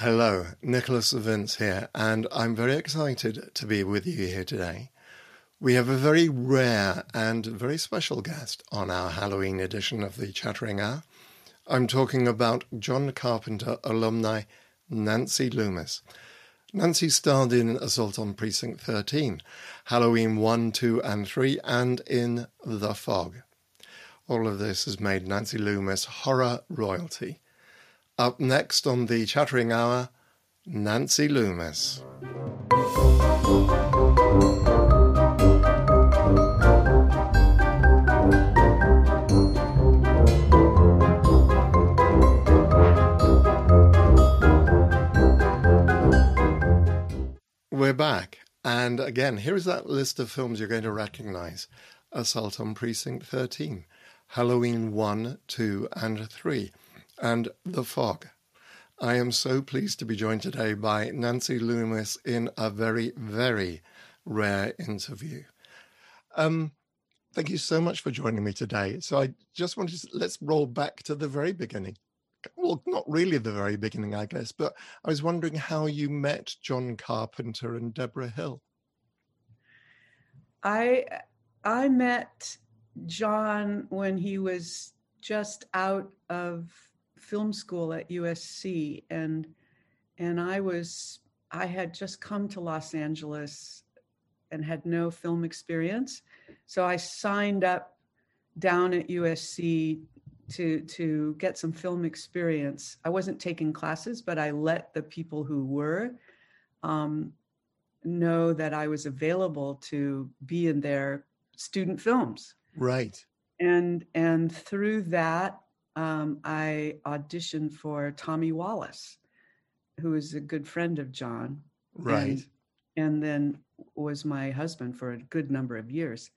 Hello, Nicholas Vince here, and I'm very excited to be with you here today. We have a very rare and very special guest on our Halloween edition of the Chattering Hour. I'm talking about John Carpenter alumni Nancy Loomis. Nancy starred in Assault on Precinct 13, Halloween 1, 2, and 3, and in The Fog. All of this has made Nancy Loomis horror royalty. Up next on the Chattering Hour, Nancy Loomis. We're back. And again, here is that list of films you're going to recognize Assault on Precinct 13, Halloween 1, 2, and 3 and The Fog. I am so pleased to be joined today by Nancy Loomis in a very, very rare interview. Um, thank you so much for joining me today. So I just wanted to let's roll back to the very beginning. Well, not really the very beginning, I guess, but I was wondering how you met John Carpenter and Deborah Hill. I I met John when he was just out of film school at USC and and I was I had just come to Los Angeles and had no film experience. So I signed up down at USC to to get some film experience. I wasn't taking classes, but I let the people who were um, know that I was available to be in their student films. Right. And and through that, um, I auditioned for Tommy Wallace, who is a good friend of John. Right. And, and then was my husband for a good number of years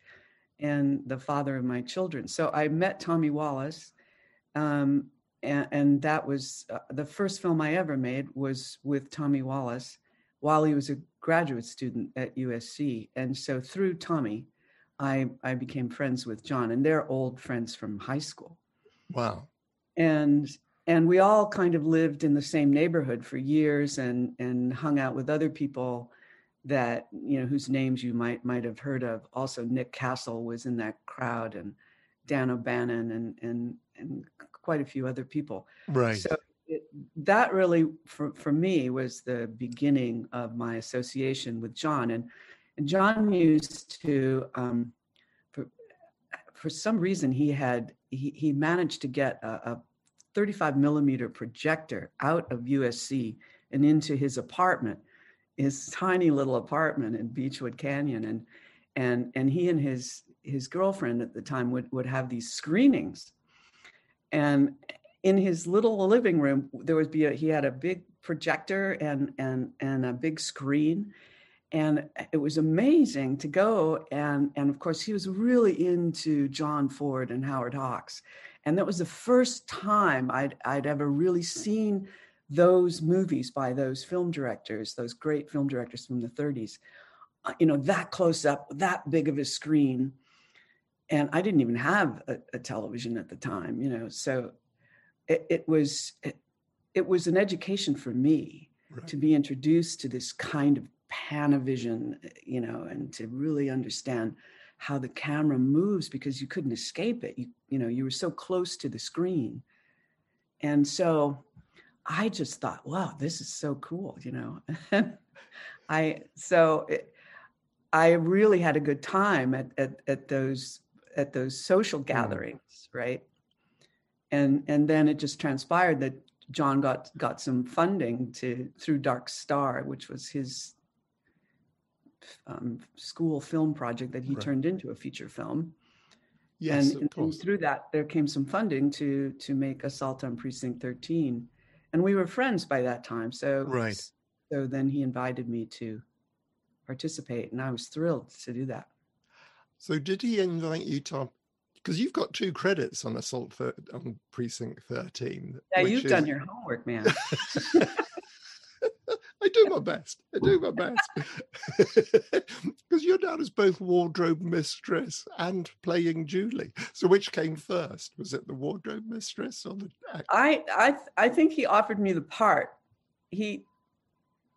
and the father of my children. So I met Tommy Wallace. Um, and, and, that was uh, the first film I ever made was with Tommy Wallace while he was a graduate student at USC. And so through Tommy, I, I became friends with John, and they're old friends from high school. Wow. And and we all kind of lived in the same neighborhood for years and and hung out with other people that you know whose names you might might have heard of. Also nick castle was in that crowd and dan o'bannon and and and quite a few other people. Right. So it, that really for, for me was the beginning of my association with john. And, and john used to um, for for some reason he had he, managed to get a, a 35 millimeter projector out of USC and into his apartment, his tiny little apartment in Beachwood Canyon. And and and he and his his girlfriend at the time would, would have these screenings. And in his little living room, there would be a, he had a big projector and and and a big screen and it was amazing to go and and of course he was really into john ford and howard hawks and that was the first time i'd i'd ever really seen those movies by those film directors those great film directors from the 30s uh, you know that close up that big of a screen and i didn't even have a, a television at the time you know so it, it was it, it was an education for me right. to be introduced to this kind of panavision, you know, and to really understand how the camera moves because you couldn't escape it. You, you know, you were so close to the screen. And so I just thought, wow, this is so cool, you know. I so it, I really had a good time at, at at those at those social mm. gatherings, right? And and then it just transpired that John got got some funding to through Dark Star, which was his um, school film project that he right. turned into a feature film. Yes, and, and, through that, there came some funding to to make Assault on Precinct 13, and we were friends by that time. So right. So then he invited me to participate, and I was thrilled to do that. So did he invite you to? Because you've got two credits on Assault on Precinct 13. Yeah, you've is... done your homework, man. I do my best. I do my best. Because you're down as both wardrobe mistress and playing Julie. So which came first? Was it the wardrobe mistress or the I I I think he offered me the part he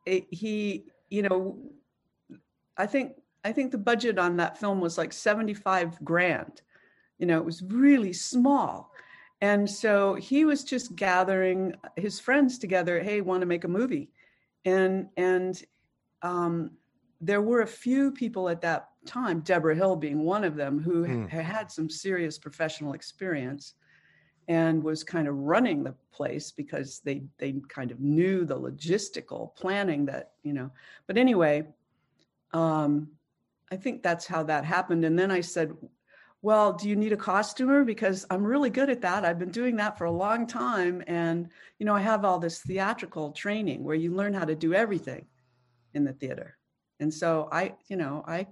eh, he you know i think i think the budget on that film was like 75 grand you know it was really small and so he was just gathering his friends together hey want to make a movie and and um, there were a few people at that time deborah hill being one of them who mm. had some serious professional experience and was kind of running the place because they they kind of knew the logistical planning that you know but anyway um i think that's how that happened and then i said well do you need a costumer? Because i'm really good at that. I've been doing that for a long time. And you know i have all this theatrical training where you learn how to do everything in the theater. And so i you know i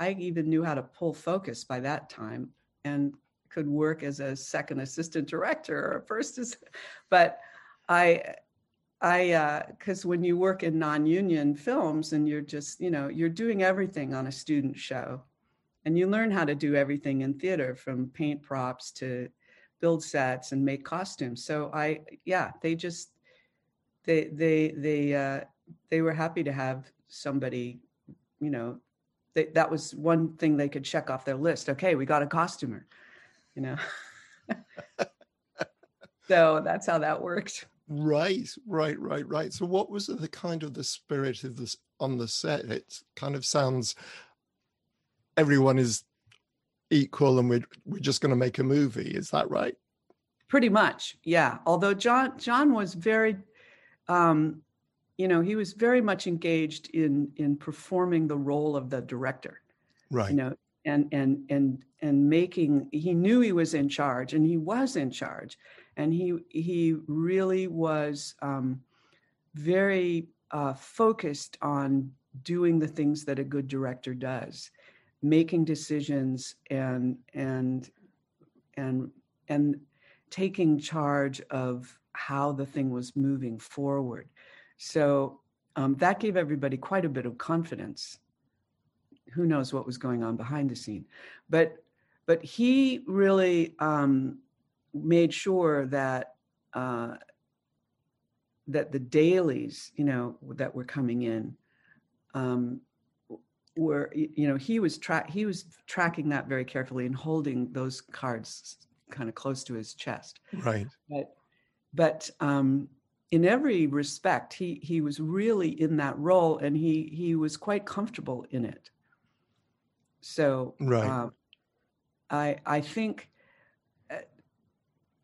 i even knew how to pull focus by that time and could work as a second assistant director or a first, but I, I, because uh, when you work in non-union films and you're just, you know, you're doing everything on a student show, and you learn how to do everything in theater from paint props to build sets and make costumes. So I, yeah, they just, they, they, they, uh, they were happy to have somebody, you know, they, that was one thing they could check off their list. Okay, we got a costumer you know. so that's how that worked. Right, right, right, right. So, what was the kind of the spirit of this on the set? It kind of sounds everyone is equal, and we're we're just going to make a movie. Is that right? Pretty much, yeah. Although John John was very, um, you know, he was very much engaged in in performing the role of the director. Right. You know, and and and and making he knew he was in charge and he was in charge and he he really was um, very uh, focused on doing the things that a good director does making decisions and and and and taking charge of how the thing was moving forward. So um, that gave everybody quite a bit of confidence. Who knows what was going on behind the scene. But but he really um, made sure that uh, that the dailies you know that were coming in um, were you know he was tra- he was tracking that very carefully and holding those cards kind of close to his chest right but but um, in every respect he he was really in that role and he he was quite comfortable in it so right. Uh, I I think uh,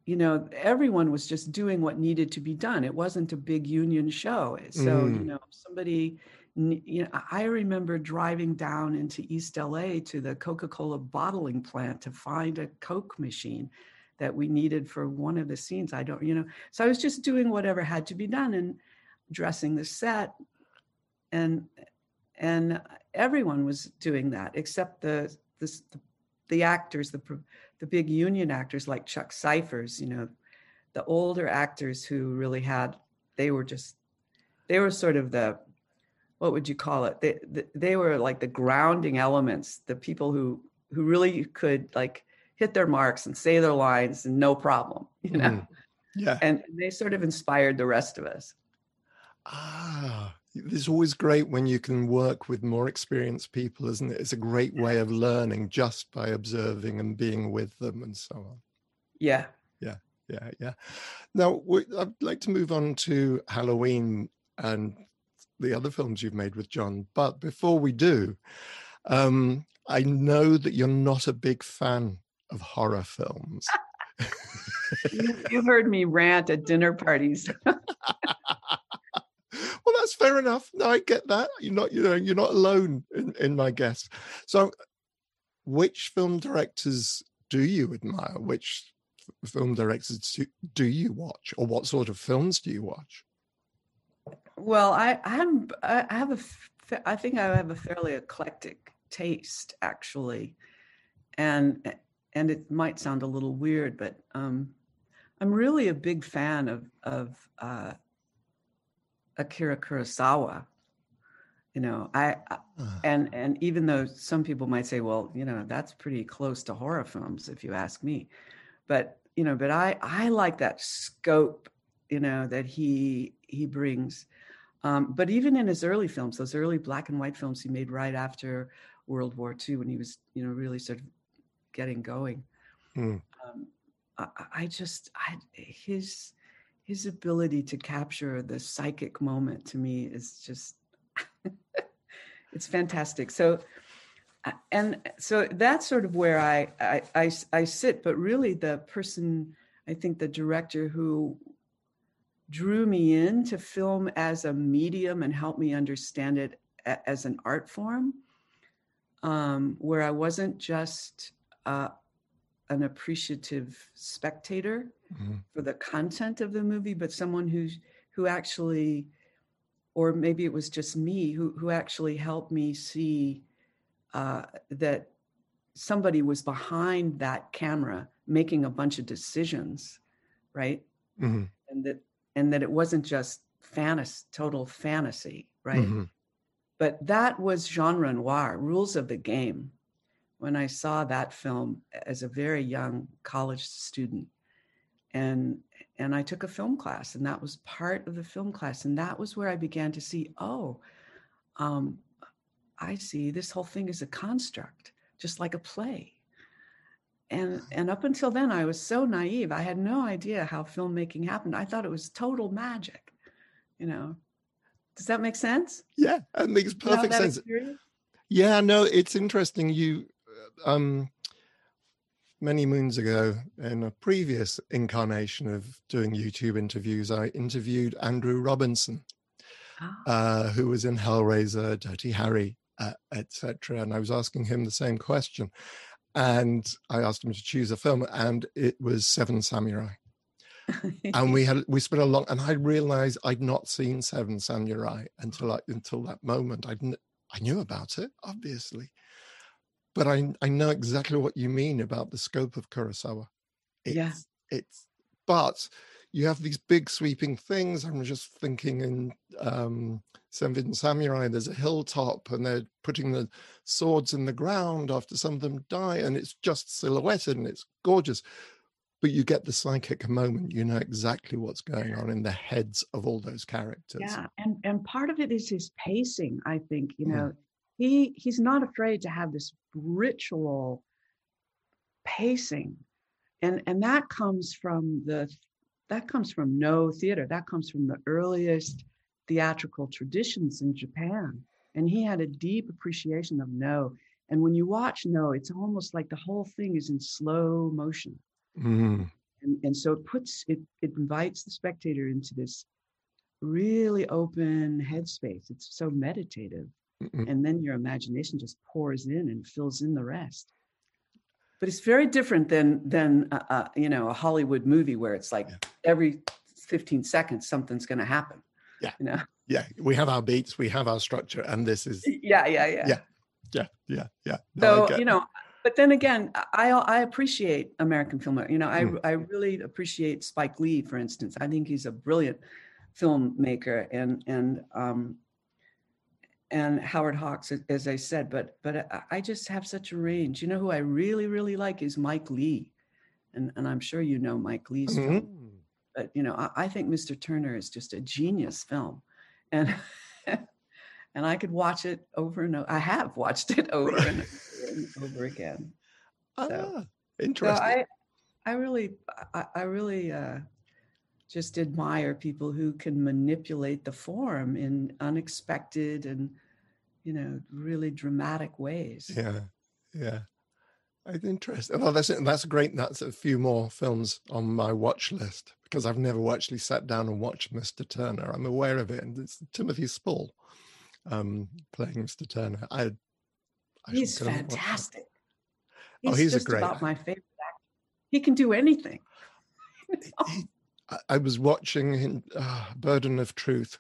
you know everyone was just doing what needed to be done. It wasn't a big union show. So mm. you know somebody you know I remember driving down into East LA to the Coca-Cola bottling plant to find a Coke machine that we needed for one of the scenes. I don't you know. So I was just doing whatever had to be done and dressing the set and and everyone was doing that except the the, the actors, the the big union actors like Chuck Cyphers, you know, the older actors who really had they were just they were sort of the what would you call it? They they were like the grounding elements, the people who who really could like hit their marks and say their lines and no problem, you know. Mm. Yeah. And they sort of inspired the rest of us. Ah, it's always great when you can work with more experienced people, isn't it? It's a great way of learning just by observing and being with them and so on. Yeah. Yeah. Yeah. Yeah. Now, I'd like to move on to Halloween and the other films you've made with John. But before we do, um, I know that you're not a big fan of horror films. you, you heard me rant at dinner parties. well, that's fair enough. No, I get that. You're not, you know, you're not alone in, in my guess. So, which film directors do you admire? Which film directors do you watch, or what sort of films do you watch? Well, I, I have I have a I think I have a fairly eclectic taste actually, and and it might sound a little weird, but um, I'm really a big fan of of uh, Akira Kurosawa. You know, I, I and and even though some people might say, well, you know, that's pretty close to horror films, if you ask me, but you know, but I I like that scope you know, that he he brings. Um, but even in his early films, those early black and white films he made right after World War II, when he was, you know, really sort of getting going, Mm. um, I, I just, I, his his ability to capture the psychic moment to me is just, it's fantastic. So, uh, and so that's sort of where I, I I I sit. But really, the person, I think, the director who drew me into film as a medium and helped me understand it a- as an art form, um, where I wasn't just uh, an appreciative spectator Mhm. for the content of the movie, but someone who's who actually, or maybe it was just me who who actually helped me see uh, that somebody was behind that camera making a bunch of decisions, right? Mhm. And that and that it wasn't just fantasy, total fantasy, right? Mhm. But that was Jean Renoir, rules of the game. When I saw that film as a very young college student, and and I took a film class, and that was part of the film class, and that was where I began to see, oh, um, I see this whole thing is a construct, just like a play. And and up until then, I was so naive. I had no idea how filmmaking happened. I thought it was total magic. You know, does that make sense? Yeah, it makes You know perfect sense. experience? Yeah, no, it's interesting. You, uh, um, many moons ago, in a previous incarnation of doing YouTube interviews, I interviewed Andrew Robinson, Ah, uh, who was in Hellraiser, Dirty Harry, uh, etc. And I was asking him the same question, and I asked him to choose a film, and it was Seven Samurai. And we had we spent a long, and I realized I'd not seen Seven Samurai until I, until that moment. I didn't, I knew about it, obviously, but I I know exactly what you mean about the scope of Kurosawa. It's, Yeah. It's but you have these big sweeping things. I'm just thinking in um, Seven Samurai, there's a hilltop, and they're putting the swords in the ground after some of them die, and it's just silhouetted and it's gorgeous. But you get the psychic moment. You know exactly what's going on in the heads of all those characters. yeah, and and part of it is his pacing. I think you Mm. know he he's not afraid to have this ritual pacing, and and that comes from the that comes from Noh theater. That comes from the earliest theatrical traditions in Japan, and he had a deep appreciation of Noh. And when you watch Noh, it's almost like the whole thing is in slow motion. Mm, and, and so it puts it it invites the spectator into this really open headspace it's so meditative mm, and then your imagination just pours in and fills in the rest but it's very different than than uh, uh, you know a hollywood movie where it's like Yeah. every 15 seconds something's going to happen Yeah. you know yeah, we have our beats, we have our structure, and this is yeah yeah yeah Yeah. yeah, yeah, yeah. No, so you know but then again i i appreciate american film you know i Mm. i really appreciate spike lee for instance i think he's a brilliant filmmaker and and um and howard hawks as- i said but but I- just have such a range you know who i really really like is Mike Leigh and and i'm sure you know Mike Leigh's film Mm. but you know I, I think mr turner is just a genius film and and i could watch it over and over i have watched it over and over, and over again Ah, so interesting. i i really i, I really uh just admire people who can manipulate the form in unexpected and you know really dramatic ways Yeah, yeah. It's interesting. Well, that's that's great. That's a few more films on my watch list because I've never actually sat down and watched Mr. Turner. I'm aware of it, and it's Timothy Spall um, playing Mr. Turner. I, I he's go and watch that. fantastic Oh, he's a great about my favorite actor he can do anything He- I, was watching in, uh, Burden of Truth,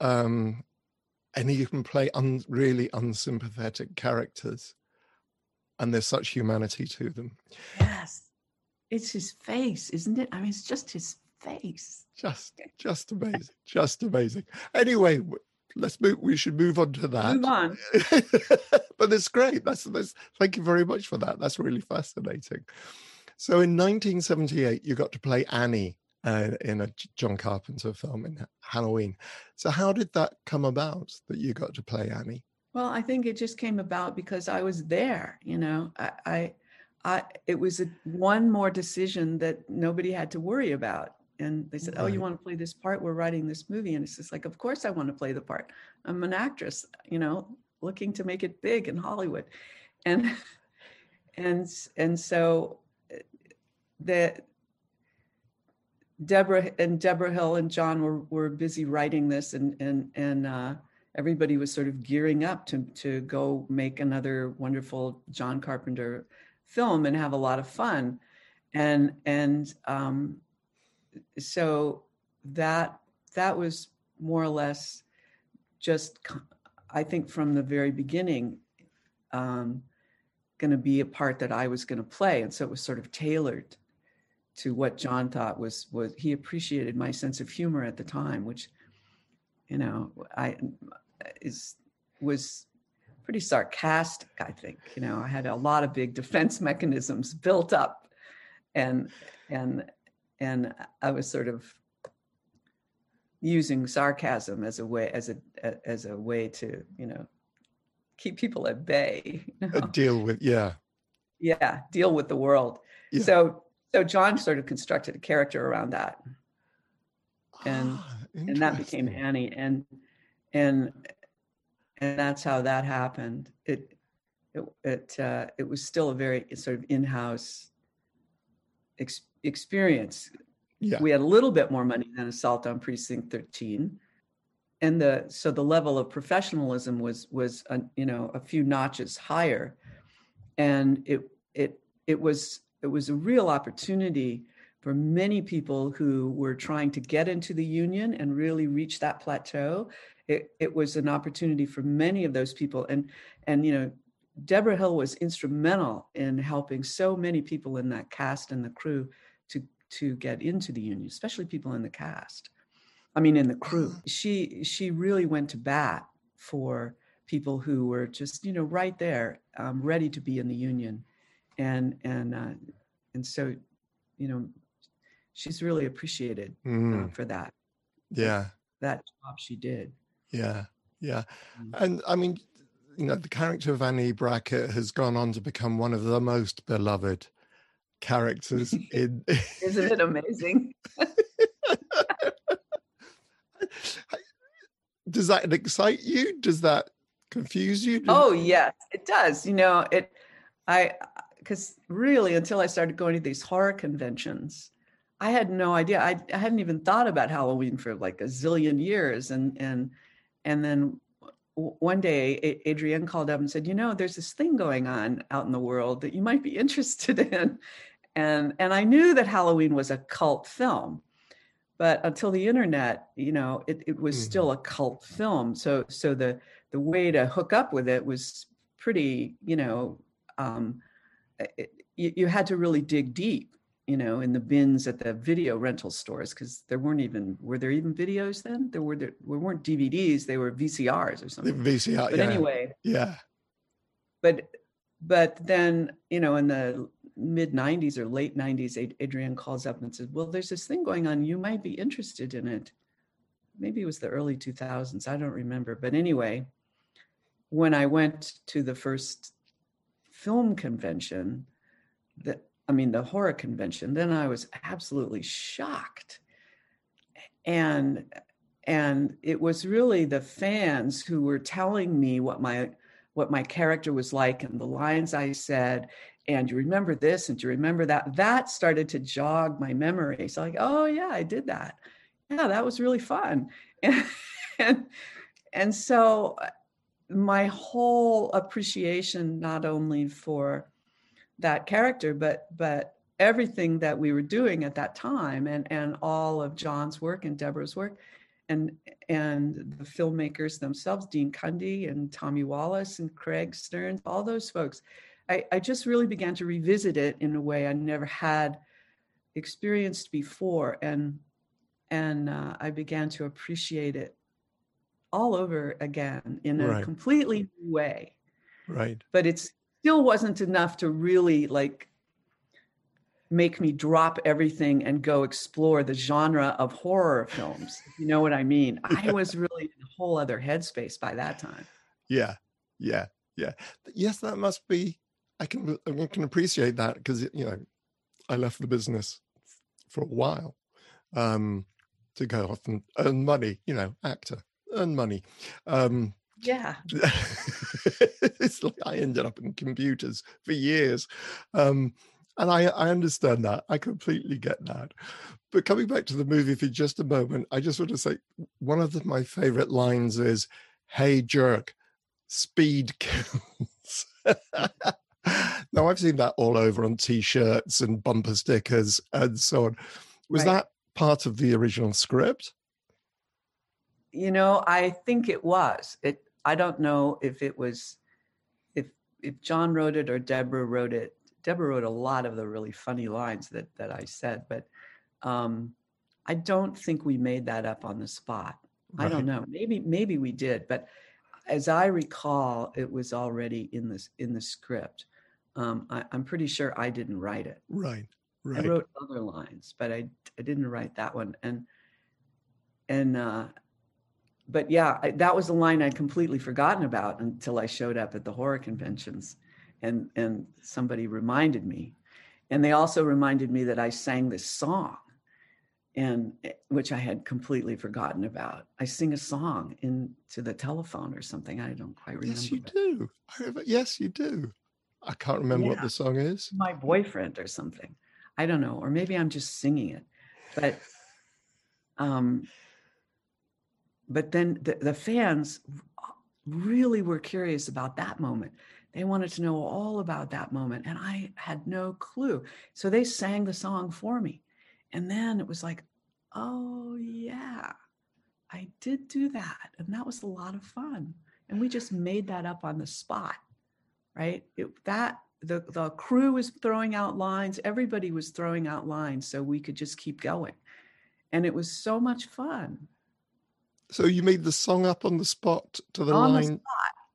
um, and he can play un, really unsympathetic characters, and there's such humanity to them. Yes. It's his face, isn't it? I mean, it's just his face. just just amazing just amazing anyway let's move we should move on to that Move on. but it's great that's, that's thank you very much for that that's really fascinating so in 1978 you got to play annie uh, in a John Carpenter film in Halloween. So, how did that come about that you got to play Annie? Well, I think it just came about because I was there. You know, I, I, I it was a, one more decision that nobody had to worry about. And they said, right. "Oh, you want to play this part? We're writing this movie." And it's just like, "Of course, I want to play the part. I'm an actress. You know, looking to make it big in Hollywood." And and and so eh, the Deborah and Deborah Hill and John were, were busy writing this and and and uh, everybody was sort of gearing up to to go make another wonderful John Carpenter film and have a lot of fun. And and um, so that that was more or less just I think from the very beginning um, going to be a part that I was going to play. And so it was sort of tailored to what John thought was was he appreciated my sense of humor at the time, which you know I is was pretty sarcastic. I think you know I had a lot of big defense mechanisms built up, and and and I was sort of using sarcasm as a way as a as a way to you know keep people at bay you know? Uh, deal with yeah yeah deal with the world yeah. so so John sort of constructed a character around that, and ah, and that became Annie, and and and that's how that happened. It it it uh, it was still a very sort of in-house ex- experience. Yeah. We had a little bit more money than Assault on Precinct 13, and the so the level of professionalism was was a, you know a few notches higher, and it it it was it was a real opportunity for many people who were trying to get into the union and really reach that plateau. It, it was an opportunity for many of those people. And, and, you know, Deborah Hill was instrumental in helping so many people in that cast and the crew to, to get into the union, especially people in the cast. I mean, in the crew. She, she really went to bat for people who were just, you know, right there, um, ready to be in the union and and uh, and so you know she's really appreciated uh, mm. uh, for that. Yeah. that job she did. Yeah yeah. Mm. and i mean you know the character of annie brackett has gone on to become one of the most beloved characters in isn't it amazing? Does that excite you? Does that confuse you? Does oh yes it does. You know it i because really until i started going to these horror conventions i had no idea. I, I hadn't even thought about halloween for like a zillion years and and and then one day adrienne called up and said you know there's this thing going on out in the world that you might be interested in. And and i knew that halloween was a cult film but until the internet you know it, it was mm-hmm. still a cult film. So so the the way to hook up with it was pretty you know um, it, you, you had to really dig deep you know, in the bins at the video rental stores because there weren't even were there even videos then? There were there, weren't DVDs; they were VCRs or something. VCR, but yeah. anyway, yeah. But but then you know, in the mid '90s or late '90s, Adrienne calls up and says, "Well, there's this thing going on. You might be interested in it." Maybe it was the early 2000s. I don't remember, but anyway, when I went to the first film convention that I mean the horror convention, then I was absolutely shocked. And and it was really the fans who were telling me what my what my character was like and the lines I said and you remember this and you remember that? That started to jog my memory. So like oh yeah i did that. Yeah that was really fun. And and, and so my whole appreciation not only for that character but but everything that we were doing at that time and and all of John's work and Deborah's work and and the filmmakers themselves Dean Cundey and Tommy Wallace and Craig Stearns all those folks I, I just really began to revisit it in a way I never had experienced before. And and uh, I began to appreciate it all over again in a right. completely new way. Right. But it still wasn't enough to really like make me drop everything and go explore the genre of horror films. You know what I mean? I was really in a whole other headspace by that time. Yeah, yeah, yeah. Yes, that must be. I can I can appreciate that because you know I left the business for a while um, to go off and earn money. You know, actor earn money. Um, yeah. it's like I ended up in computers for years. Um, and I, I understand that. I completely get that. But coming back to the movie for just a moment, I just want to say one of the, my favorite lines is, Hey, jerk, speed kills. now, I've seen that all over on t shirts and bumper stickers and so on. Was right. that part of the original script? You know, I think it was. It I don't know if it was if if John wrote it or Deborah wrote it. Deborah wrote a lot of the really funny lines that that I said, but um, I don't think we made that up on the spot. Right. I don't know. Maybe maybe we did, but as I recall, it was already in this in the script. Um, I, am pretty sure I didn't write it. Right. Right. I wrote other lines, but I I didn't write that one. And and uh, but yeah, I, that was a line I'd completely forgotten about until I showed up at the horror conventions, and and somebody reminded me, and they also reminded me that I sang this song, and eh, which I had completely forgotten about. I sing a song into the telephone or something. I don't quite remember. Yes, you do. Yes, you do. I can't remember yeah. what the song is. My boyfriend or something. I don't know, or maybe I'm just singing it, but um but then the, the fans really were curious about that moment. They wanted to know all about that moment, and I had no clue. So they sang the song for me. And then it was like, oh, yeah, I did do that. And that was a lot of fun. And we just made that up on the spot, right? It, that the, the crew was throwing out lines, everybody was throwing out lines so we could just keep going. And it was so much fun. So you made the song up on the spot to the on line.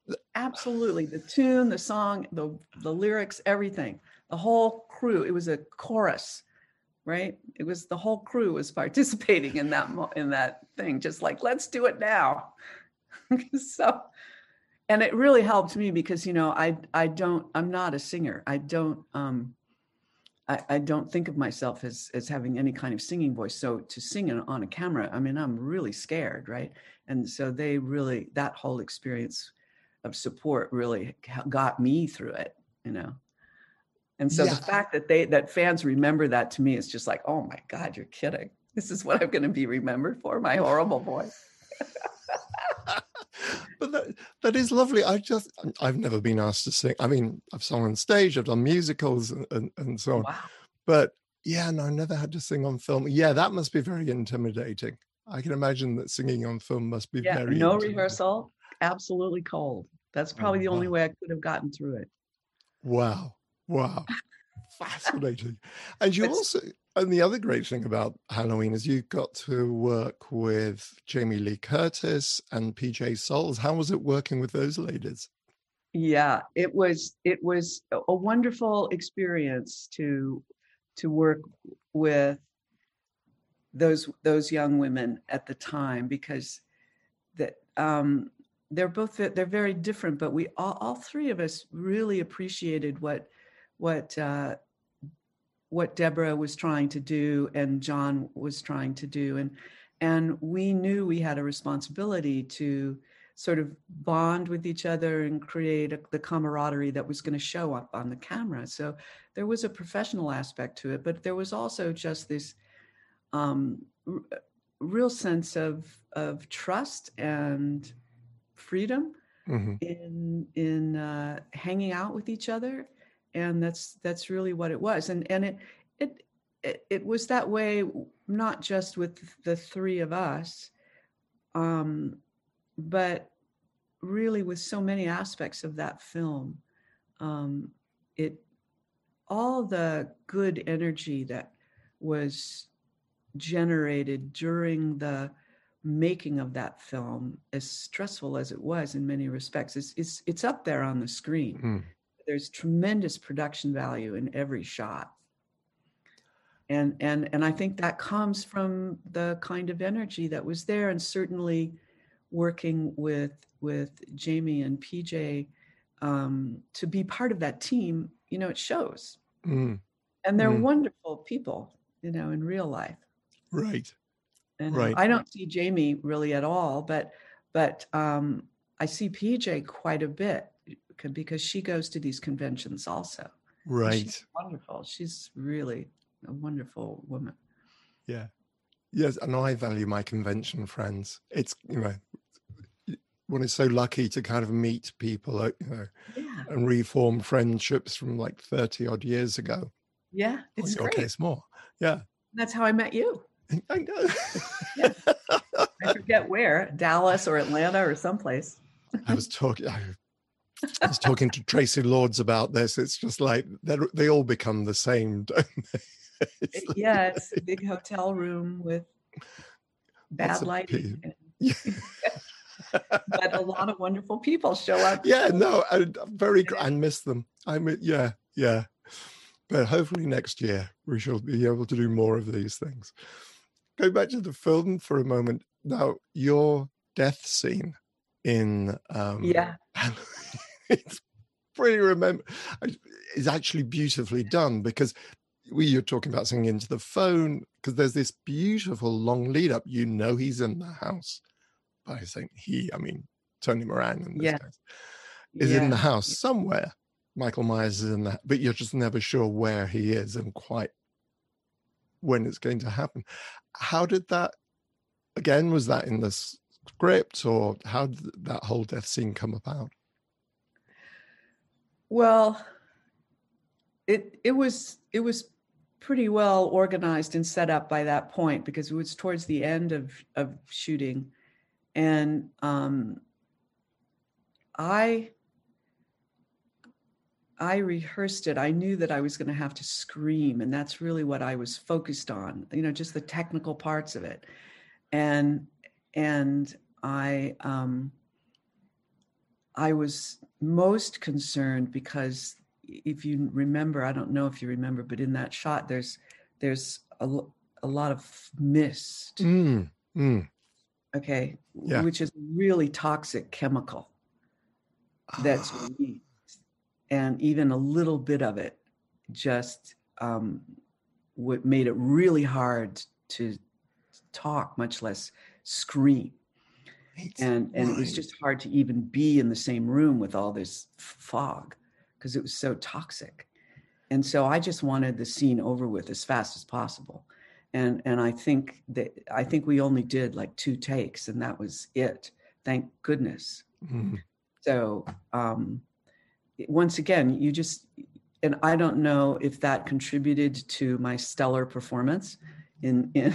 The Absolutely, the tune, the song, the the lyrics, everything. The whole crew. It was a chorus, right? It was the whole crew was participating in that in that thing. Just like let's do it now. so, and it really helped me because you know I I don't I'm not a singer. I don't um I, I, don't think of myself as as having any kind of singing voice. So to sing on a camera, I mean, I'm really scared, right? And so they really that whole experience of support really got me through it, you know. And so yeah. the fact that they that fans remember that to me is just like, oh my God, you're kidding. This is what I'm going to be remembered for, my horrible voice. but that, that is lovely. I just, I've never been asked to sing. I mean, I've sung on stage, I've done musicals and, and, and so on. Wow. But yeah, no, I never had to sing on film. Yeah, that must be very intimidating. I can imagine that singing on film must be yeah, very no rehearsal, absolutely cold. That's oh, probably oh, the only way I could have gotten through it. Wow. Wow. Fascinating. And you it's, also and the other great thing about Halloween is you got to work with Jamie Lee Curtis and PJ Soles. How was it working with those ladies? Yeah, it was it was a wonderful experience to to work with those those young women at the time because that um, they're both they're very different, but we all, all three of us really appreciated what what uh, what Deborah was trying to do and John was trying to do. And, and we knew we had a responsibility to sort of bond with each other and create a, the camaraderie that was going to show up on the camera. So there was a professional aspect to it, but there was also just this um, r- real sense of of trust and freedom mm-hmm. in in uh, hanging out with each other and that's that's really what it was. And and it it it, it was that way not just with the three of us um but really with so many aspects of that film. Um it all the good energy that was generated during the making of that film as stressful as it was in many respects it's it's, it's up there on the screen. Mm there's tremendous production value in every shot. and and and i think that comes from the kind of energy that was there and certainly working with with jamie and pj um, to be part of that team you know it shows Mm, and they're Mm. wonderful people you know in real life right. and Right. i don't see jamie really at all but but um, i see pj quite a bit because she goes to these conventions also Right. she's wonderful she's really a wonderful woman Yeah. Yes, and I value my convention friends. It's you know one is so lucky to kind of meet people, uh, you know, yeah and reform friendships from like thirty odd years ago. yeah it's great case, more. Yeah, that's how i met you I know. i forget where dallas or atlanta or someplace I was talking. I, I was talking to Traci Lords about this. It's just like they they all become the same, don't they? It's like- yeah it's a big hotel room with bad lighting and- Yeah. but a lot of wonderful people show up yeah, no, I, I'm very. gr- I miss them. I mean, yeah, yeah. But hopefully next year we shall be able to do more of these things. Go back to the film for a moment. Now, your death scene in um, yeah it's pretty remember. It's actually beautifully done because we you're talking about singing into the phone because there's this beautiful long lead up. You know he's in the house. By saying he, I mean Tony Moran in this Yeah. case is in the yeah. house somewhere. Michael Myers is in that, but you're just never sure where he is and quite when it's going to happen. How did that? Again, was that in the script, or how did that whole death scene come about? Well, it it was it was pretty well organized and set up by that point because it was towards the end of of shooting, and um, I I rehearsed it. I knew that I was going to have to scream, and that's really what I was focused on. You know, just the technical parts of it, and and I um, I was most concerned because if you remember, I don't know if you remember, but in that shot, there's there's a, a lot of mist. Mm, mm. Okay, Yeah. which is really toxic chemical that's Ah, released, and even a little bit of it just um, what made it really hard to talk, much less scream right, and and it was just hard to even be in the same room with all this fog because it was so toxic. And so i just wanted the scene over with as fast as possible. And and i think that i think we only did like two takes and that was it. Thank goodness. Mm, so um once again you just and i don't know if that contributed to my stellar performance in, in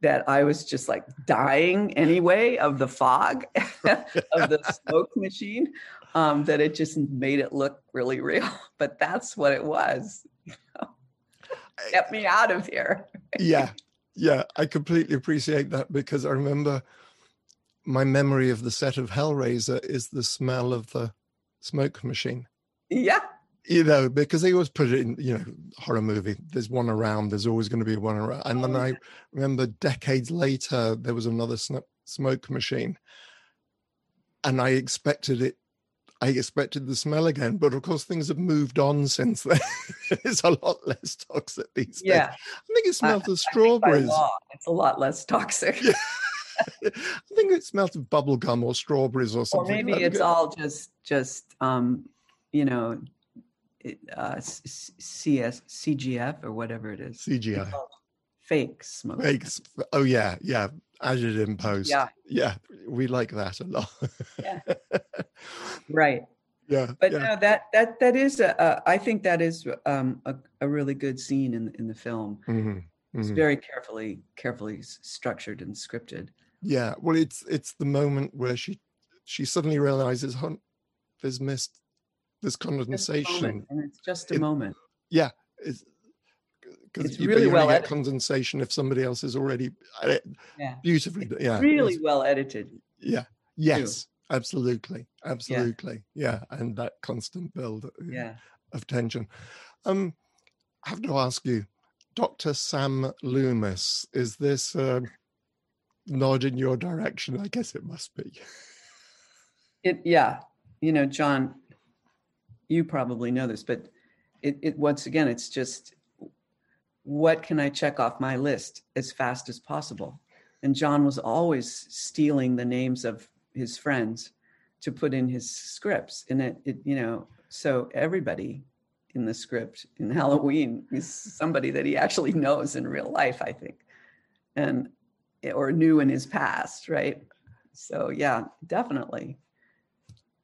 that i was just like dying anyway of the fog of the smoke machine um that it just made it look really real but that's what it was get me out of here yeah, yeah. I completely appreciate that because I remember my memory of the set of Hellraiser is the smell of the smoke machine. yeah you know, because they always put it in, you know, horror movie. There's one around. There's always going to be one around. And then Oh, I remember decades later, there was another smoke machine, and I expected it. I expected the smell again, but of course things have moved on since then. it's a lot less toxic these days. yeah I think it smells of I think by strawberries. law, it's a lot less toxic Yeah. I think it smells of bubble gum or strawberries or something. or maybe it's all just just um you know uh cs cgf or whatever it is CGI. fake smoke Makes, oh yeah, yeah. Added in post. Yeah. yeah. We like that a lot. Yeah. right yeah, but yeah. no that that that is a, a i think that is um a, a really good scene in in the film Mhm, it's mhm. very carefully carefully structured and scripted Yeah, well, it's it's the moment where she she suddenly realizes, Hunt there's mist, there's Just a moment, condensation. and it's just a It- moment Yeah, it's because It's you, really well get edited. condensation if somebody else is already uh, yeah beautifully. d- Yeah, really well edited yeah, yes, absolutely, absolutely. Yeah, and that constant build. uh, yeah of tension. Um, I have to ask you, Dr. Sam Loomis. Is this a nod in your direction? I guess it must be. It yeah, you know, John, you probably know this, but it, it once again, it's just what can I check off my list as fast as possible? And John was always stealing the names of his friends to put in his scripts. And it, it you know, so everybody in the script in Halloween is somebody that he actually knows in real life, I think. And or knew in his past, right? So yeah, definitely.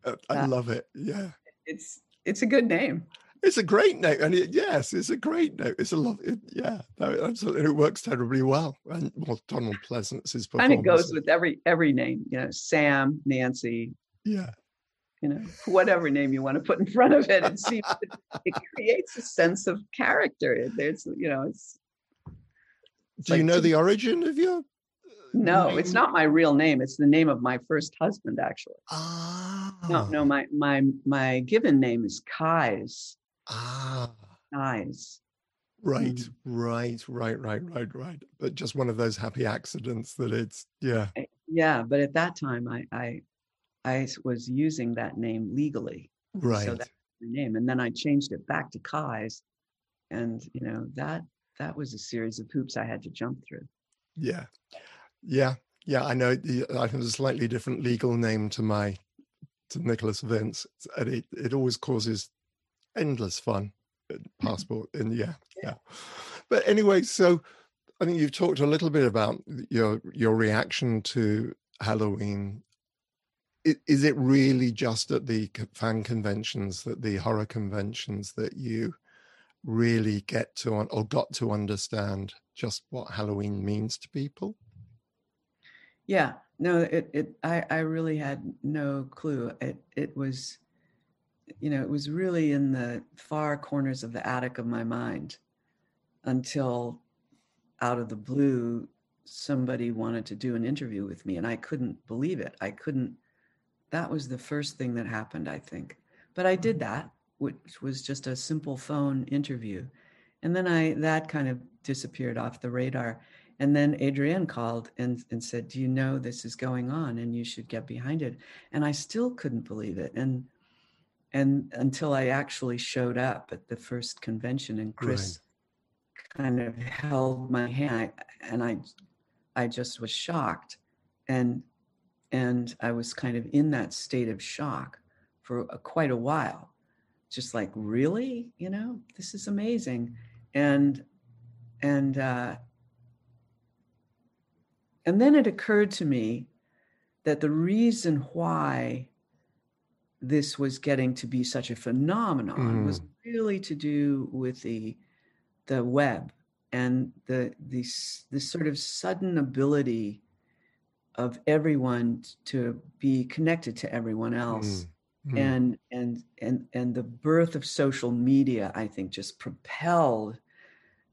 Uh, I love it. Yeah. It's it's a good name. It's a great note, and it, yes, it's a great note. It's a love. It, yeah, no, absolutely, it works terribly well. And well, Donald Pleasence's performance kind of goes with every every name. You know, Sam, Nancy. Yeah. You know, whatever name you want to put in front of it, it seems it, it creates a sense of character. There's, you know, it's. it's Do like you know the origin of your? No, it's not my real name. It's the name of my first husband, actually. Ah. No, no, my my my given name is Kyes Ah. Eyes. Right, mm. right, right, right, right, right. But just one of those happy accidents that it's yeah. Eh, yeah, but at that time I I I was using that name legally. Right. So that's the name. And then I changed it back to Kyes. And you know, that that was a series of hoops I had to jump through. Yeah. Yeah. Yeah. I know I have a slightly different legal name to my to Nicholas Vince. And it, it always causes endless fun uh, mm-hmm. passport and yeah yeah but anyway so i think you've talked a little bit about your your reaction to halloween is it really just at the fan conventions that the horror conventions that you really get to or got to understand just what halloween means to people yeah no it, it i i really had no clue it it was you know, it was really in the far corners of the attic of my mind until out of the blue, somebody wanted to do an interview with me and I couldn't believe it. I couldn't, that was the first thing that happened, I think. But I did that, which was just a simple phone interview. And then I, that kind of disappeared off the radar. And then Adrienne called and, and said, Do you know this is going on and you should get behind it? And I still couldn't believe it. And and until I actually showed up at the first convention, and Chris right. kind of held my hand, and I, I just was shocked, and and I was kind of in that state of shock for a, quite a while, just like really, you know, this is amazing, and and uh, and then it occurred to me that the reason why this was getting to be such a phenomenon mm. was really to do with the the web and the this this sort of sudden ability of everyone to be connected to everyone else mm. Mm. and and and and the birth of social media i think just propelled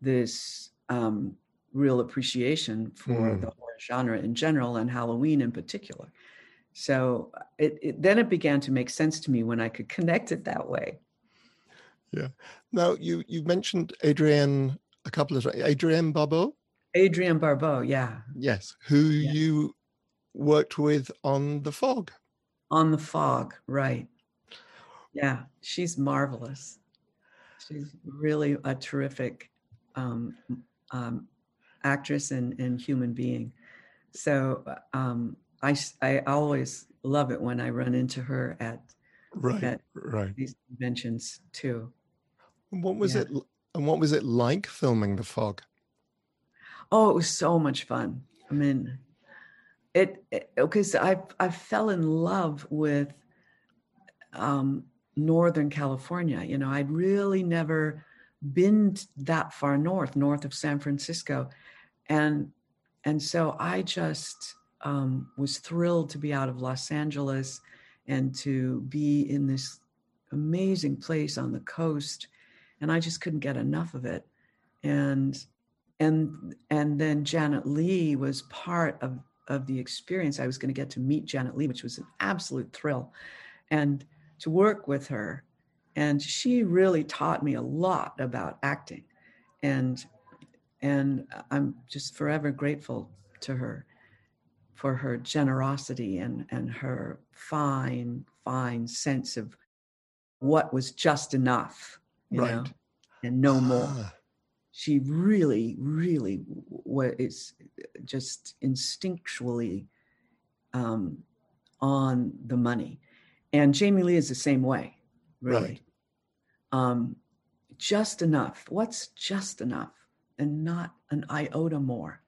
this um, real appreciation for mm. the horror genre in general and halloween in particular so it, it, then it began to make sense to me when I could connect it that way. Yeah. Now you you mentioned Adrienne a couple of Adrienne Barbeau. Adrienne Barbeau, yeah. Yes, who yeah. you worked with on the Fog. On the Fog, right? Yeah, she's marvelous. She's really a terrific um, um, actress and, and human being. So um, I I always love it when I run into her at right at right these conventions too. what was yeah. it? And what was it like filming the fog? Oh, it was so much fun. I mean, it because I I fell in love with um, Northern California. You know, I'd really never been that far north, north of San Francisco, and and so I just um, was thrilled to be out of Los Angeles and to be in this amazing place on the coast. And I just couldn't get enough of it. And and and then Janet Leigh was part of of the experience. I was going to get to meet Janet Leigh, which was an absolute thrill, and to work with her. And she really taught me a lot about acting. And and I'm just forever grateful to her for her generosity and and her fine fine sense of what was just enough, you Right. know, and no more. Ah, She really, really was just instinctually um, on the money. And Jamie Lee is the same way, really. Right. Um, just enough. What's just enough? And not an iota more.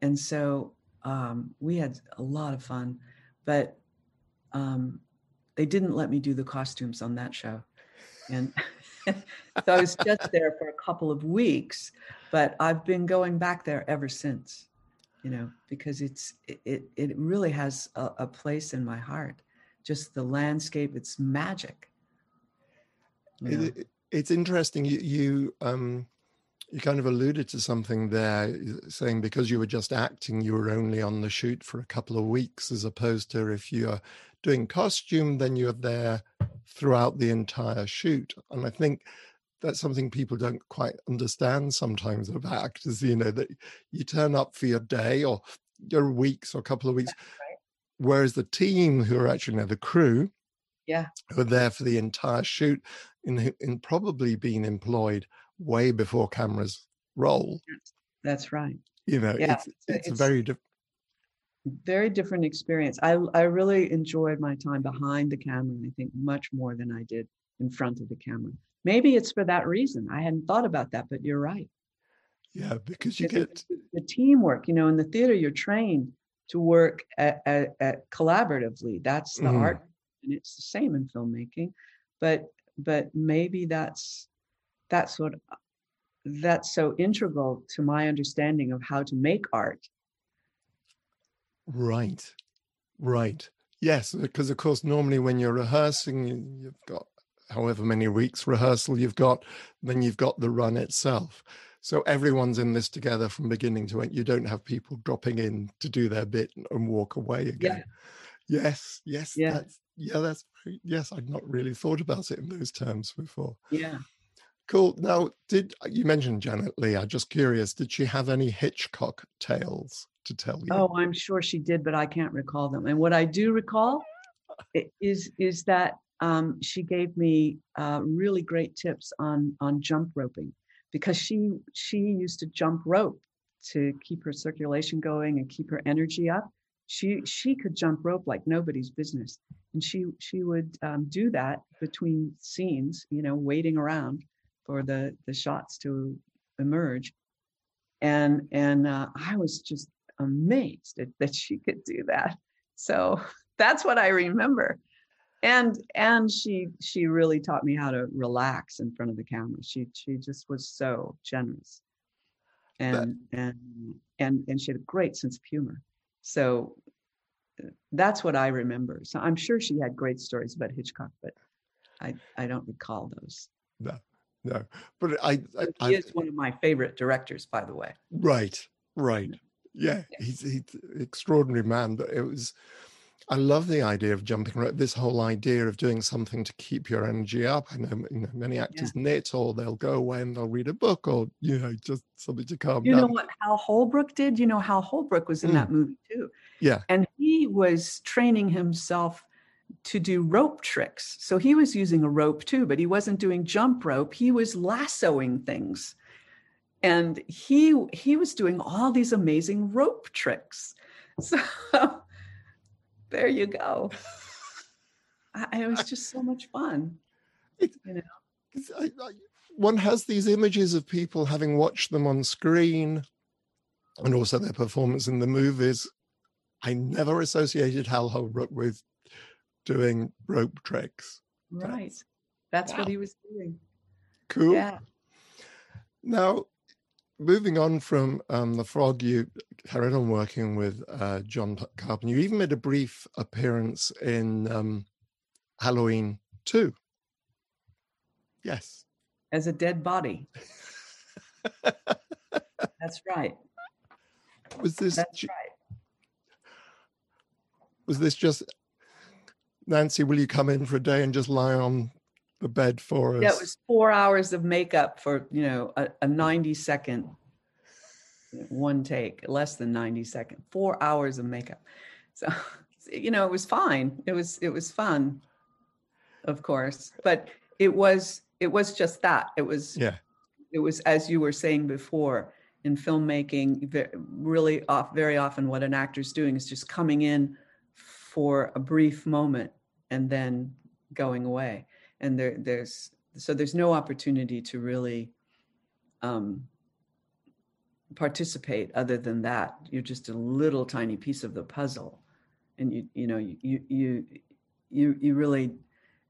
And so um, we had a lot of fun, but um, they didn't let me do the costumes on that show. And so I was just there for a couple of weeks, but I've been going back there ever since, you know, because it's it it, really has a, a place in my heart. Just the landscape, it's magic. you know. it- it's interesting. You, you um, you kind of alluded to something there, saying because you were just acting, you were only on the shoot for a couple of weeks, as opposed to if you're doing costume, then you're there throughout the entire shoot. And I think that's something people don't quite understand sometimes of actors. You know that you turn up for your day or your weeks or a couple of weeks, whereas the team who are actually you know, the crew Yeah. who are there for the entire shoot in, in probably being employed way before cameras roll. That's right. You know, Yeah, it's, so it's, a very diff- very different experience. I I really enjoyed my time behind the camera. I think much more than I did in front of the camera. Maybe it's for that reason. I hadn't thought about that, but you're right. yeah, because you It's get the teamwork. You know, in the theater, you're trained to work at, at, at collaboratively. That's the Mhm. art, and it's the same in filmmaking. But but maybe that's that's what that's so integral to my understanding of how to make art. right, right. Yes, because of course, normally when you're rehearsing, you, you've got however many weeks rehearsal you've got, then you've got the run itself. So everyone's in this together from beginning to end. You don't have people dropping in to do their bit and walk away again. Yes, yes, Yeah. that's yeah, that's yes. I'd not really thought about it in those terms before. Yeah. Cool. Now, did you mentioned Janet Leigh? I'm just curious. Did she have any Hitchcock tales to tell you? Oh, I'm sure she did, but I can't recall them. And what I do recall is is that um, she gave me uh, really great tips on on jump roping because she she used to jump rope to keep her circulation going and keep her energy up. She she could jump rope like nobody's business, and she she would um, do that between scenes, you know, waiting around for the the shots to emerge and and uh, I was just amazed at, that she could do that. So that's what I remember. And and she she really taught me how to relax in front of the camera. She she just was so generous, and and and and she had a great sense of humor. So uh, that's what I remember. So I'm sure she had great stories about Hitchcock, but I I don't recall those. no, but I, I, But I He is one of my favorite directors, by the way. right, right, yeah, he's he's an extraordinary man. But it was, I love the idea of jumping rope. This whole idea of doing something to keep your energy up. I know, you know many actors knit, or they'll go away and they'll read a book, or you know, just something to calm You down. know what Hal Holbrook did? You know Hal Holbrook was in Mm. that movie too. Yeah. And he was training himself to do rope tricks. So he was using a rope too, but he wasn't doing jump rope. He was lassoing things. And he he was doing all these amazing rope tricks. So there you go. I, it was just so much fun. It's- I, I, one has these images of people having watched them on screen and also their performance in the movies. I never associated Hal Holbrook with doing rope tricks. Right. That's wow. what he was doing. Cool. Yeah. Now, moving on from um, The Fog, you carried on working with uh, John Carpenter. You even made a brief appearance in um, Halloween 2. Yes. As a dead body. That's right. Was this That's right. was this just Nancy, will you come in for a day and just lie on the bed for us? Yeah, it was four hours of makeup for, you know, a, a 90 second one take, less than 90 seconds, four hours of makeup. So, you know, it was fine. It was, it was fun, of course, but it was, it was just that. It was, yeah. It was, as you were saying before, in filmmaking, really off, very often what an actor's doing is just coming in for a brief moment and then going away. And there, there's, so there's no opportunity to really um, participate other than that. You're just a little tiny piece of the puzzle. And you you know you you you you really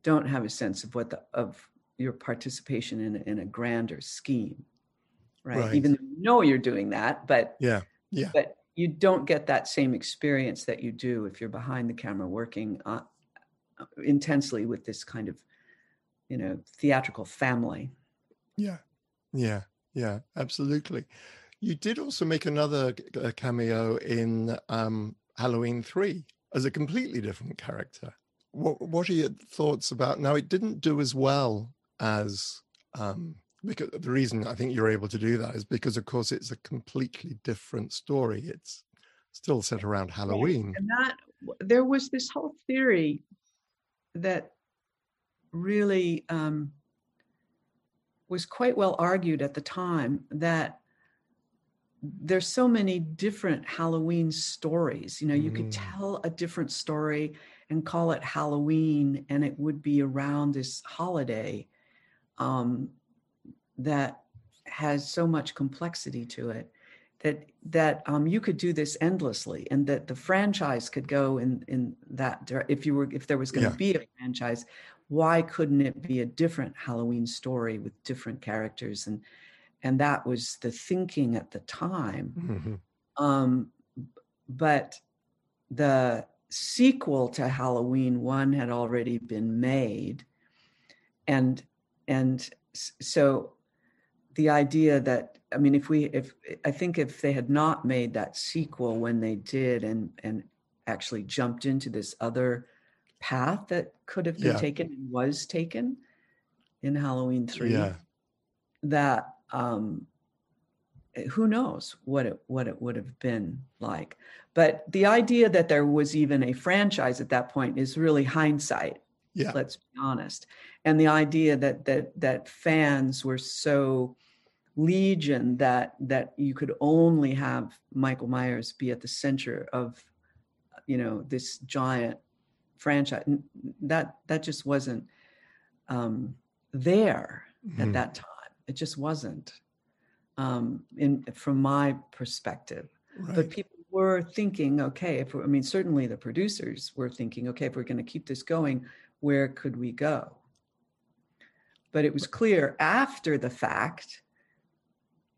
don't have a sense of what the of your participation in in a grander scheme right, right. even though you know you're doing that but yeah. Yeah. but you don't get that same experience that you do if you're behind the camera working uh, intensely with this kind of you know theatrical family yeah yeah yeah absolutely you did also make another cameo in um, Halloween 3 as a completely different character. What, what are your thoughts about? Now, it didn't do as well as um, because the reason I think you're able to do that is because, of course, it's a completely different story. It's still set around Halloween. And that there was this whole theory that really um, was quite well argued at the time that there's so many different Halloween stories. You know, you mm. could tell a different story and call it Halloween, and it would be around this holiday um, that has so much complexity to it that that um, you could do this endlessly, and that the franchise could go in in that. If you were, if there was going to yeah. be a franchise, why couldn't it be a different Halloween story with different characters and and that was the thinking at the time. Mm-hmm. Um, but the sequel to Halloween one had already been made, and and so the idea that I mean, if we if I think if they had not made that sequel when they did and and actually jumped into this other path that could have been yeah. taken and was taken in Halloween three, yeah. that um, who knows what it what it would have been like but the idea that there was even a franchise at that point is really hindsight yeah let's be honest and the idea that that that fans were so legion that that you could only have michael myers be at the center of you know this giant franchise that that just wasn't um there mm-hmm. at that time it just wasn't um, in from my perspective. Right. But people were thinking, okay, if I mean, certainly the producers were thinking, okay, if we're going to keep this going, where could we go? But it was clear after the fact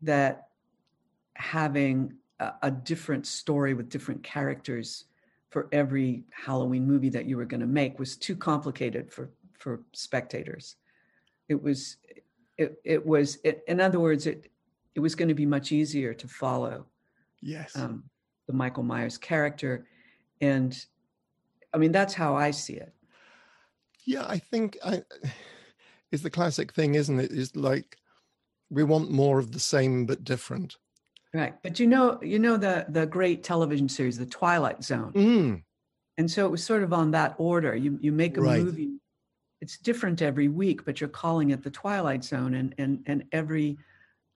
that having a, a different story with different characters for every Halloween movie that you were going to make was too complicated for for spectators. It was it, it was it, in other words it it was going to be much easier to follow yes. um, the michael myers character. And i mean that's how i see it. Yeah i think i is the classic thing isn't it is like we want more of the same but different right but you know you know the the great television series the twilight zone mm. and so it was sort of on that order you you make a right. movie it's different every week, but you're calling it the Twilight Zone, and and and every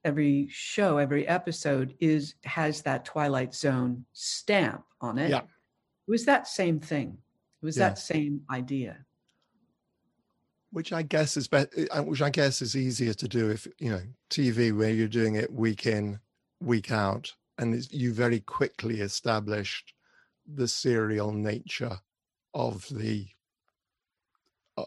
every show, every episode is has that Twilight Zone stamp on it. Yeah. It was that same thing. It was yeah. that same idea. Which I guess is better. Uh, which I guess is easier to do if you know TV, where you're doing it week in, week out, and you very quickly established the serial nature of the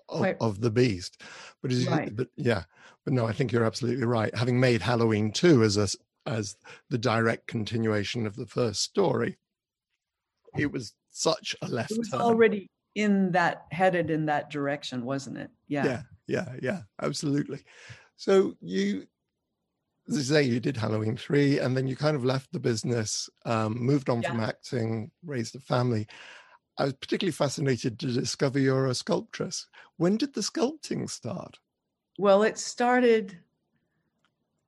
of, of the beast. But, right. but yeah, but no, I think you're absolutely right. Having made Halloween two as a as the direct continuation of the first story, it was such a left. It was turn. already in that headed in that direction, wasn't it? Yeah. Yeah, yeah, yeah, absolutely. So you as I say, you did Halloween three, and then you kind of left the business, um, moved on yeah. from acting, raised a family. I was particularly fascinated to discover you're a sculptress. When did the sculpting start? Well, it started.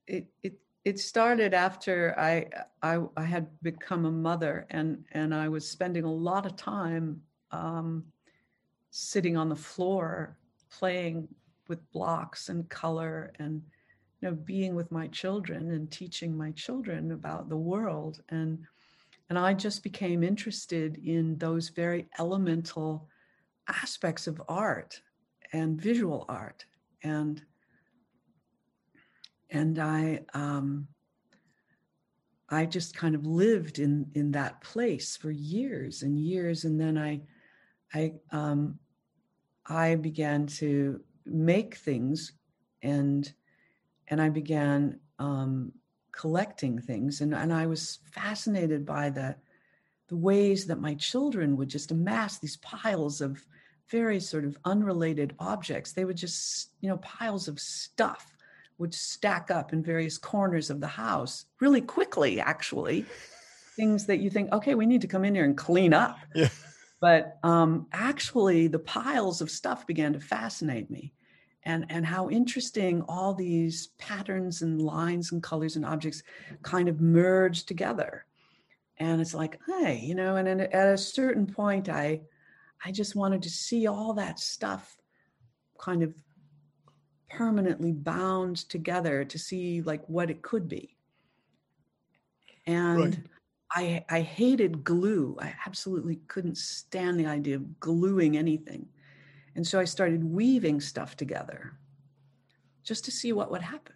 It it it started after I, I, I had become a mother and and I was spending a lot of time um, sitting on the floor playing with blocks and color and you know being with my children and teaching my children about the world. And and I just became interested in those very elemental aspects of art and visual art. And and I um, I just kind of lived in in that place for years and years, and then I I um, I began to make things, and and I began um, collecting things, and and I was fascinated by the the ways that my children would just amass these piles of very sort of unrelated objects. They would just you know piles of stuff would stack up in various corners of the house really quickly, actually. Things that you think, okay, we need to come in here and clean up. Yeah. But um, actually, the piles of stuff began to fascinate me. And, and how interesting all these patterns and lines and colors and objects kind of merge together. And it's like, hey, you know, and at a certain point, I, I just wanted to see all that stuff kind of permanently bound together to see like what it could be and right. I, I hated glue. I absolutely couldn't stand the idea of gluing anything. And so I started weaving stuff together just to see what would happen.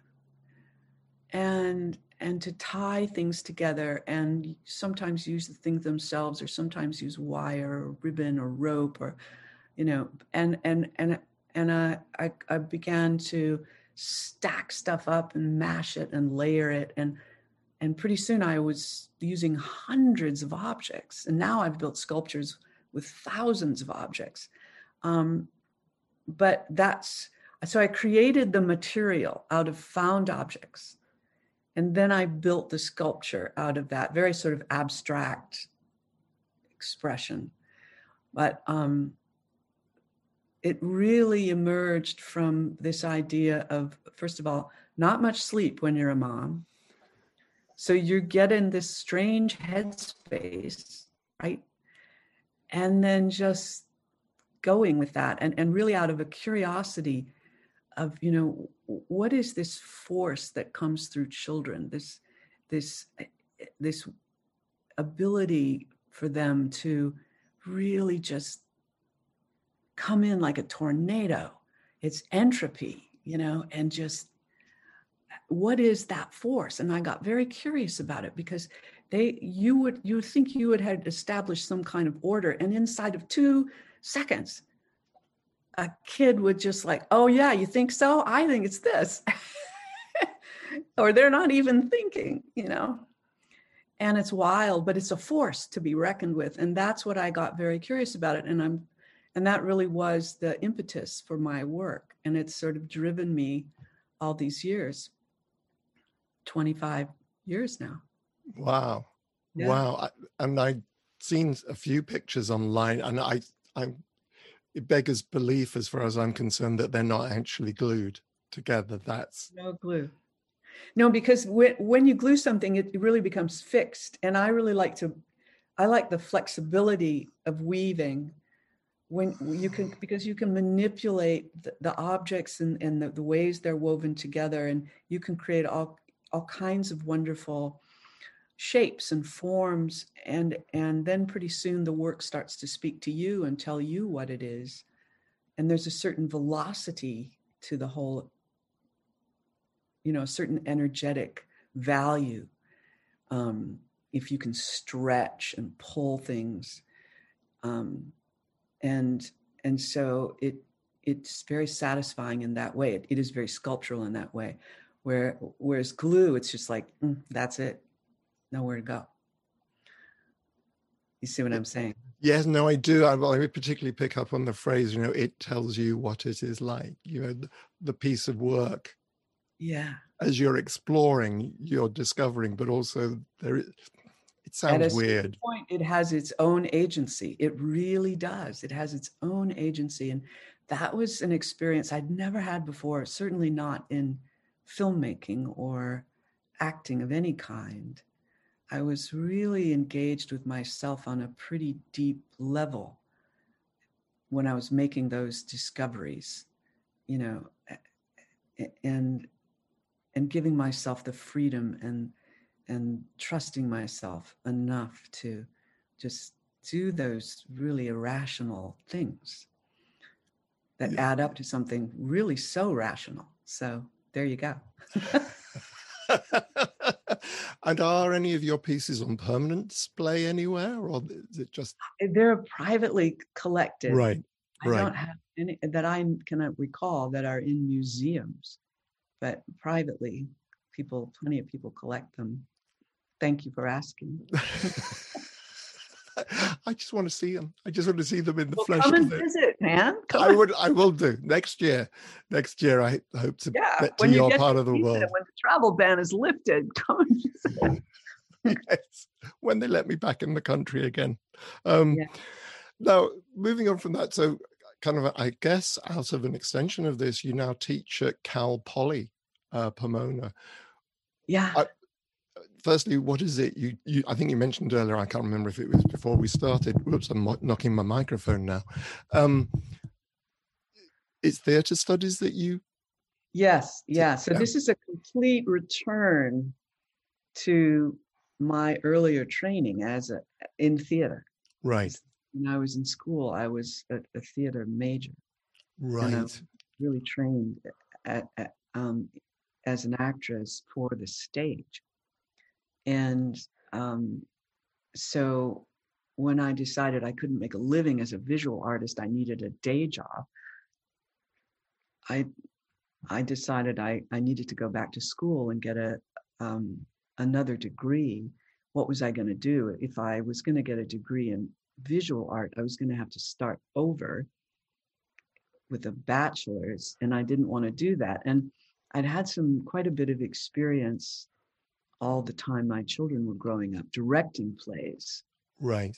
And and to tie things together and sometimes use the things themselves or sometimes use wire or ribbon or rope or you know and and and and I, I, I began to stack stuff up and mash it and layer it and and pretty soon I was using hundreds of objects and now I've built sculptures with thousands of objects. Um, but that's so I created the material out of found objects and then I built the sculpture out of that very sort of abstract expression. But um, it really emerged from this idea of first of all not much sleep when you're a mom so you get in this strange headspace right and then just going with that and, and really out of a curiosity of you know what is this force that comes through children this this eh, eh, this ability for them to really just come in like a tornado. It's entropy, you know, and just what is that force? And I got very curious about it because they you would you would think you would have established some kind of order, and inside of two seconds, a kid would just like, oh yeah, you think so? I think it's this. or they're not even thinking, you know. And it's wild, but it's a force to be reckoned with. And that's what I got very curious about it. And I'm and that really was the impetus for my work and it's sort of driven me all these years 25 years now. Wow. Yeah. wow. I, and i've seen a few pictures online and i i it beggars belief as far as i'm concerned that they're not actually glued together. That's no glue. No because when, when you glue something it really becomes fixed and i really like to i like the flexibility of weaving when you can because you can manipulate the, the objects and, and the, the, ways they're woven together and you can create all all kinds of wonderful shapes and forms and and then pretty soon the work starts to speak to you and tell you what it is and there's a certain velocity to the whole you know a certain energetic value um, if you can stretch and pull things um, and and so it it's very satisfying in that way. It, it is very sculptural in that way. Where whereas glue, it's just like mm, that's it, nowhere to go. You see what I'm saying? Yes, no, I do. I, I particularly pick up on the phrase, you know, it tells you what it is like. You know, the, the piece of work. Yeah. As you're exploring, you're discovering, but also there is it sounds weird. Point, it has its own agency. It really does. It has its own agency. And that was an experience I'd never had before, certainly not in filmmaking or acting of any kind, I was really engaged with myself on a pretty deep level when I was making those discoveries, you know, and and giving myself the freedom and and trusting myself enough to just do those really irrational things that yeah. add up to something really so rational. So there you go. and are any of your pieces on permanent display anywhere, or is it just? Uh, they're privately collected. Right. I right. don't have any that I cannot recall that are in museums, but privately, people, plenty of people collect them. Thank you for asking. I just want to see them. I just want to see them in the well, flesh. Come and visit, man. Come I would. I will do next year. Next year, I hope to yeah, get to your get part to of the world. When the travel ban is lifted, come and visit. yes, when they let me back in the country again. Um, yeah. Now, moving on from that, so kind of, I guess, out of an extension of this, you now teach at Cal Poly uh, Pomona. Yeah. I, firstly, what is it? You, you, I think you mentioned earlier. I can't remember if it was before we started. Whoops, I'm knocking my microphone now. Um, it's theatre studies that you. Yes, yeah. So this is a complete return to my earlier training as a in theater. Right. When I was in school, I was a, a theater major. Right. really trained at, at, um, as an actress for the stage. And um, so when I decided I couldn't make a living as a visual artist, I needed a day job. I I decided I, I needed to go back to school and get a um, another degree. What was I going to do? If I was going to get a degree in visual art, I was going to have to start over with a bachelor's, and I didn't want to do that. And I'd had some quite a bit of experience all the time my children were growing up directing plays right.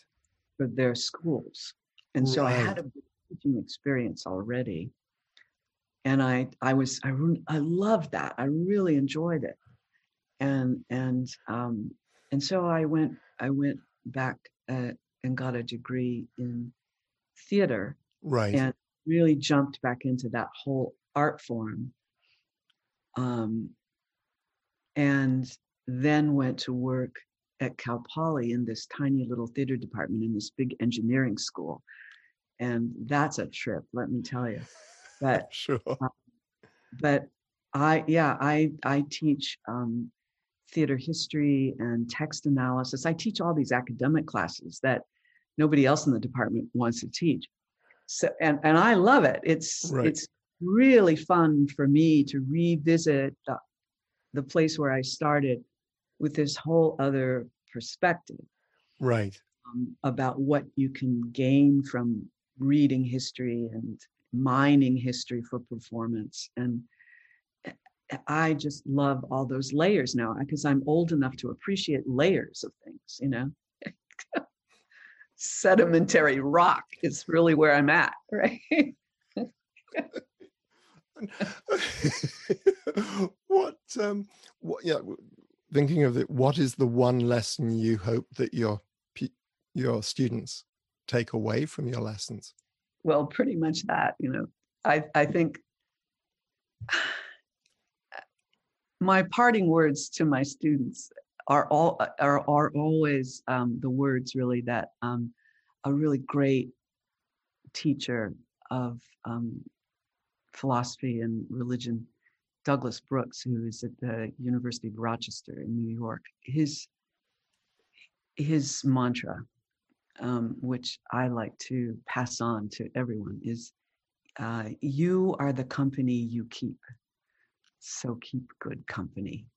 for their schools. And so i had a teaching experience already. And i i was i i loved that. I really enjoyed it. And and um and so i went i went back uh, and got a degree in theater right. and really jumped back into that whole art form. Um and then went to work at Cal Poly in this tiny little theater department in this big engineering school. And that's a trip, let me tell you. But sure. Uh, but I yeah, I I teach um, theater history and text analysis. I teach all these academic classes that nobody else in the department wants to teach. So and and I love it. It's right. it's really fun for me to revisit the, the place where I started with this whole other perspective right. um, about what you can gain from reading history and mining history for performance. And i just love all those layers now because i'm old enough to appreciate layers of things you know? Sedimentary rock is really where i'm at right? What um what yeah thinking of it, what is the one lesson you hope that your your students take away from your lessons? Well, pretty much that. You know, I I think my parting words to my students are all are are always um, the words really that um, a really great teacher of um, philosophy and religion Douglas Brooks, who is at the University of Rochester in New York, his his mantra, um, which I like to pass on to everyone, is uh, "You are the company you keep, so keep good company."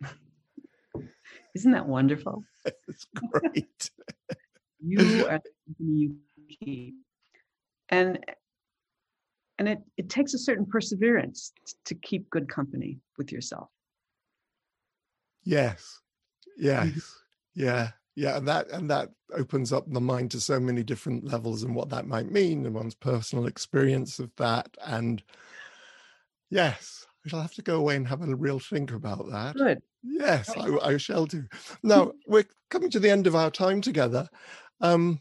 Isn't that wonderful? It's great. you are the company you keep, and and it, it takes a certain perseverance to keep good company with yourself yes yes mm-hmm. yeah yeah and that and that opens up the mind to so many different levels and what that might mean and one's personal experience of that and yes I shall have to go away and have a real think about that. Good. Yes, I, I shall do. Now, we're coming to the end of our time together. Um,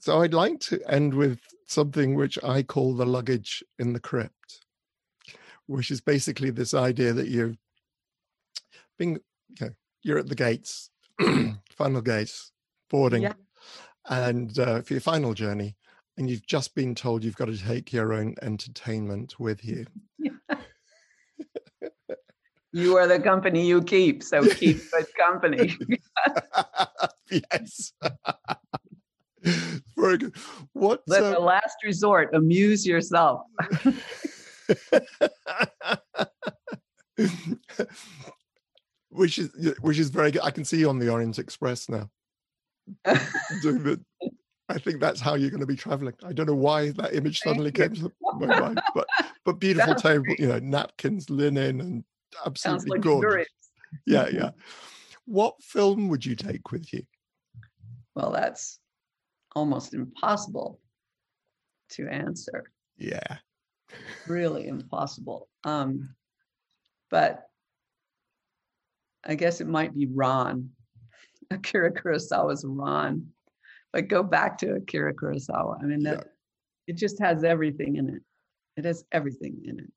so I'd like to end with something which I call the luggage in the crypt, which is basically this idea that you're being, you know, you're at the gates, final gates, boarding, Yeah. and uh, for your final journey, and you've just been told you've got to take your own entertainment with you. You are the company you keep, so keep good company. yes. Very good. What? Let uh, the last resort amuse yourself. which is which is very good. I can see you on the Orient Express now. Doing the, I think that's how you're going to be traveling. I don't know why that image Thank suddenly you. came to my mind, but but beautiful Sounds table, great. you know, napkins, linen, and Sounds absolutely gorgeous. luxurious. Yeah, yeah. What film would you take with you? Well, that's almost impossible to answer. Yeah. Really impossible. Um, but I guess it might be Ran, Akira Kurosawa's Ran. But go back to Akira Kurosawa. I mean, Yeah. it just has everything in it. It has everything in it.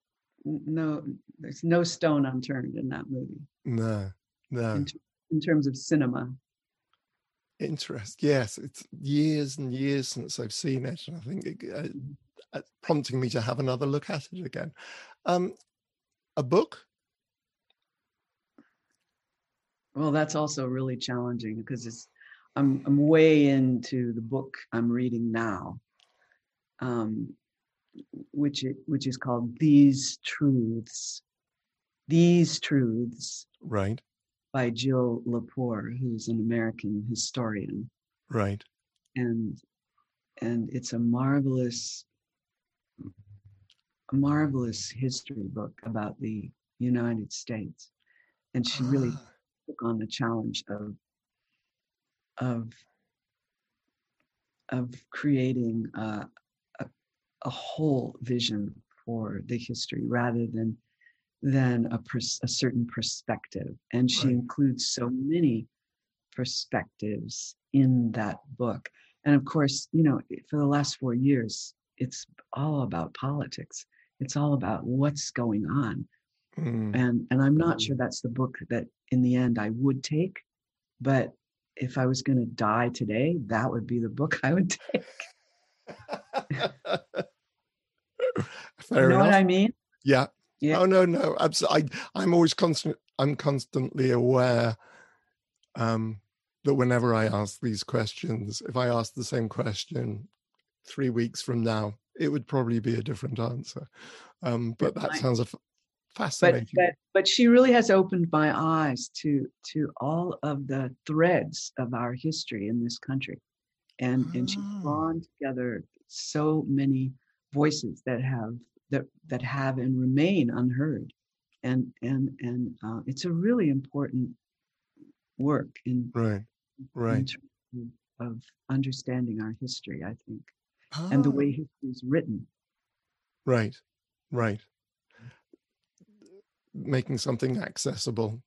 No, there's no stone unturned in that movie No, no. in, ter- in terms of cinema. Interest. Yes, it's years and years since I've seen it, and I think it, uh, uh, prompting me to have another look at it again. Um, a book? Well, that's also really challenging because it's I'm I'm way into the book I'm reading now, um, which it, which is called These Truths. These Truths Right, by Jill Lepore, who's an American historian, right. and and it's a marvelous, a marvelous history book about the United States, and she really Ah, took on the challenge of of of creating a, a, a whole vision for the history rather than than a, pers- a certain perspective and she Right. includes so many perspectives in that book and of course you know for the last four years it's all about politics it's all about what's going on mm, and and i'm not Mm. sure that's the book that in the end i would take but if i was going to die today that would be the book i would take you know enough. what i mean yeah. Yeah. Oh no, no. Absolutely. I, I'm always constant. I'm constantly aware um, that whenever I ask these questions, if I ask the same question three weeks from now, it would probably be a different answer. Um, but that sounds a f- fascinating. but but she really has opened my eyes to to all of the threads of our history in this country and and she's Ah. drawn together so many voices that have that that have and remain unheard and and and uh, it's a really important work in, right. Right. terms of, understanding our history i think and the Ah, way history is written Right. Right. Making something accessible,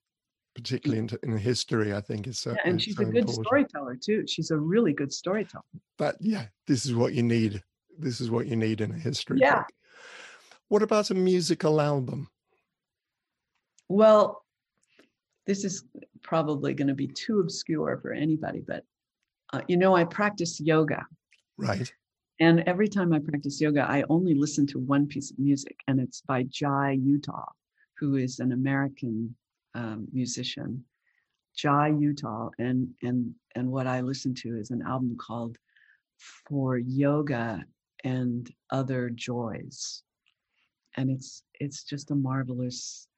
particularly in, in history, I think is so. Yeah, and she's so a good important. storyteller too she's a really good storyteller but yeah, this is what you need. This is what you need in a history. Yeah. book. What about a musical album? Well, this is probably going to be too obscure for anybody, but uh, you know, I practice yoga. Right. And every time I practice yoga, I only listen to one piece of music, and it's by Jai Uttal, who is an American um, musician. Jai Uttal, and and and what I listen to is an album called "For Yoga and Other Joys," and it's it's just a marvelous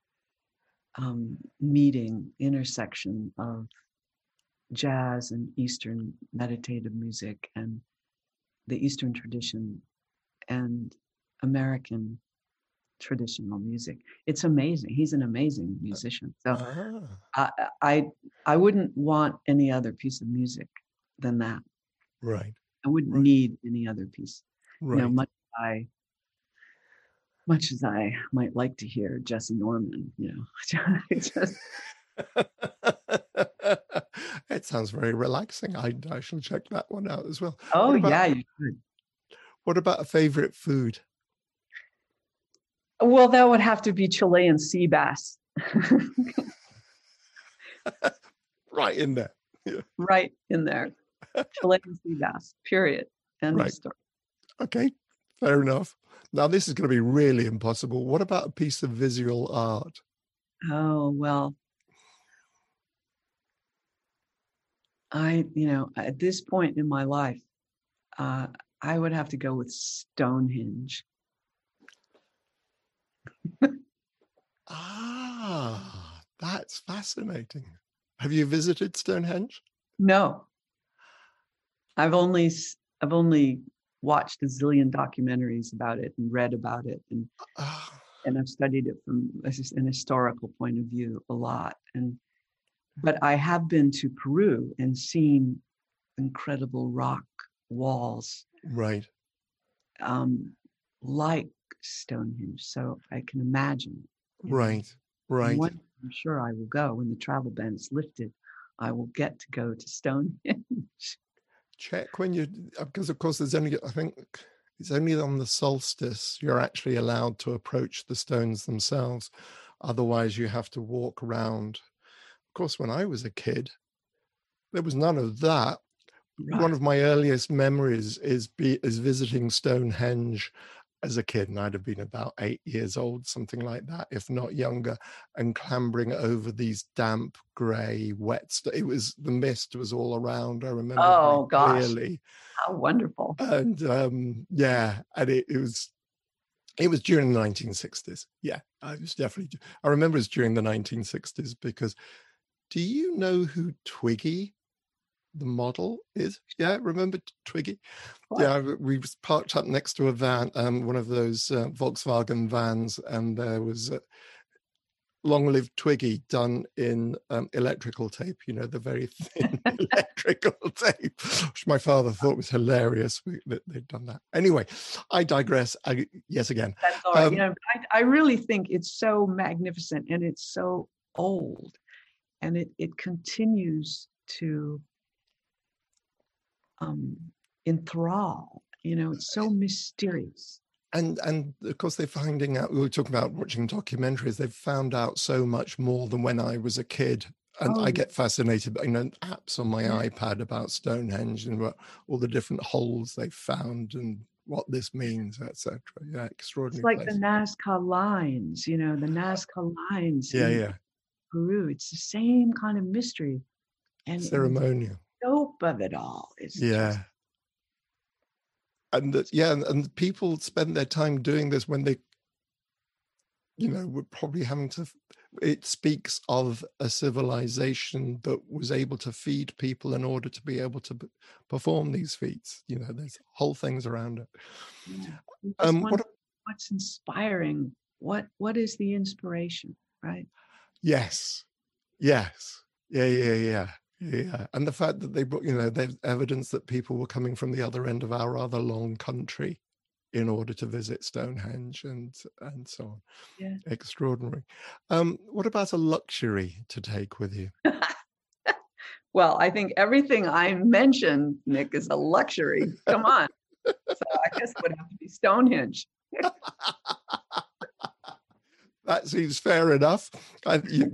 um, meeting intersection of jazz and Eastern meditative music and the Eastern tradition and American traditional music. It's amazing. He's an amazing musician. So Ah, I, I I wouldn't want any other piece of music than that. right. I wouldn't Right. need any other piece. Right. You know, much I much as I might like to hear Jessye Norman, you know, just it sounds very relaxing. I, I shall check that one out as well. Oh about, yeah, you should. What about a favorite food? Well, that would have to be Chilean sea bass. right in there. Yeah. Right in there. Chilean sea bass. Period. End right. of story. Okay, fair enough. Now this is going to be really impossible. What about a piece of visual art? Oh well, I, you know, at this point in my life, uh, I would have to go with Stonehenge. ah, that's fascinating. Have you visited Stonehenge? No. I've only I've only watched a zillion documentaries about it and read about it and ah. and I've studied it from an historical point of view a lot and but I have been to Peru and seen incredible rock walls. Right. Um, like Stonehenge. So I can imagine. Right. Know, right. One, I'm sure I will go when the travel ban is lifted. I will get to go to Stonehenge. Check when you, uh, because of course there's only, I think it's only on the solstice you're actually allowed to approach the stones themselves. Otherwise, you have to walk around of course, when I was a kid, there was none of that. Right. One of my earliest memories is be, is visiting Stonehenge as a kid, and I'd have been about eight years old, something like that, if not younger, and clambering over these damp, grey, wet. St- it was the mist was all around. I remember. Oh gosh! Clearly. How wonderful! And um, yeah, and it, it was it was during the 1960s. Yeah, I was definitely. I remember it was during the 1960s because do you know who Twiggy, the model, is? Yeah, remember Twiggy? What? Yeah, we was parked up next to a van, um, one of those uh, Volkswagen vans, and there was a long live Twiggy done in um, electrical tape, you know, the very thin electrical tape, which my father thought was hilarious that they'd done that. Anyway, I digress. I, yes, again. That's all right. Um, you know, I, I really think it's so magnificent and it's so old and it, it continues to um, enthrall. You know, it's so mysterious. And and of course they're finding out. We were talking about watching documentaries. They've found out so much more than when I was a kid. And oh. I get fascinated by you know, apps on my yeah. iPad about Stonehenge and what, all the different holes they've found and what this means, etc. Yeah, extraordinary. It's like place. the Nazca lines, you know, the Nazca lines. Yeah, yeah. Peru. It's the same kind of mystery and ceremonial. Scope of it all is yeah. Just... and yeah, and, and people spend their time doing this when they, you know, were probably having to. It speaks of a civilization that was able to feed people in order to be able to perform these feats. You know, there's whole things around it. Yeah. Um, what, what's inspiring? What what is the inspiration? Right. Yes. Yes. Yeah, yeah, yeah. Yeah. And the fact that they brought, you know, there's evidence that people were coming from the other end of our rather long country in order to visit Stonehenge and and so on. Yeah. Extraordinary. Um, what about a luxury to take with you? well, I think everything I mentioned, Nick, is a luxury. Come on. so I guess it would have to be Stonehenge that seems fair enough. I, you,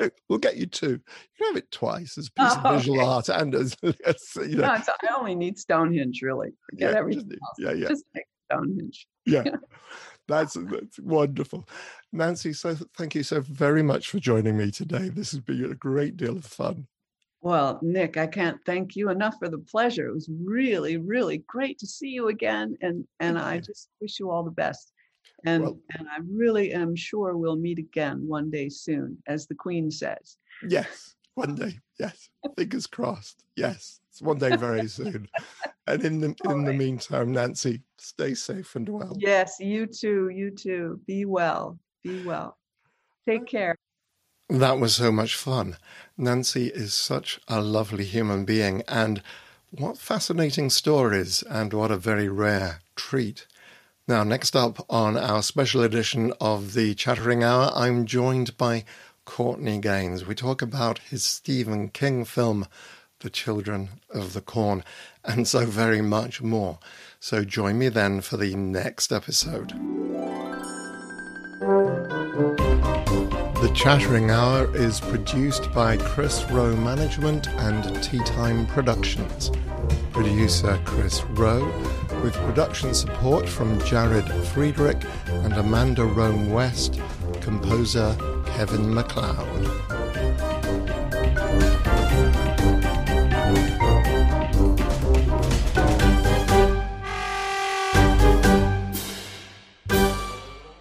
we'll get you two. You can have it twice as a piece oh, of visual okay. art and as, as you know. No, I only need Stonehenge, really. Forget yeah, everything just, else. Yeah, yeah. Just make Stonehenge. Yeah. That's, that's wonderful. Nancy, so thank you so very much for joining me today. This has been a great deal of fun. Well, Nick, I can't thank you enough for the pleasure. It was really, really great to see you again. And and I just wish you all the best. And, well, and I really am sure we'll meet again one day soon, as the Queen says. Yes, one day. Yes, fingers crossed. Yes, it's one day very soon. and in the in the meantime, Nancy, stay safe and well. Yes, you too. You too. Be well. Be well. Take care. That was so much fun. Nancy is such a lovely human being, and what fascinating stories, and what a very rare treat Now, next up on our special edition of the Chattering Hour, I'm joined by Courtney Gains. We talk about his Stephen King film, The Children of the Corn, and so very much more. So join me then for the next episode. The Chattering Hour is produced by Chris Rowe Management and Tea Time Productions. Producer Chris Rowe, with production support from Jared Friedrich and Amanda Rome West, composer Kevin MacLeod.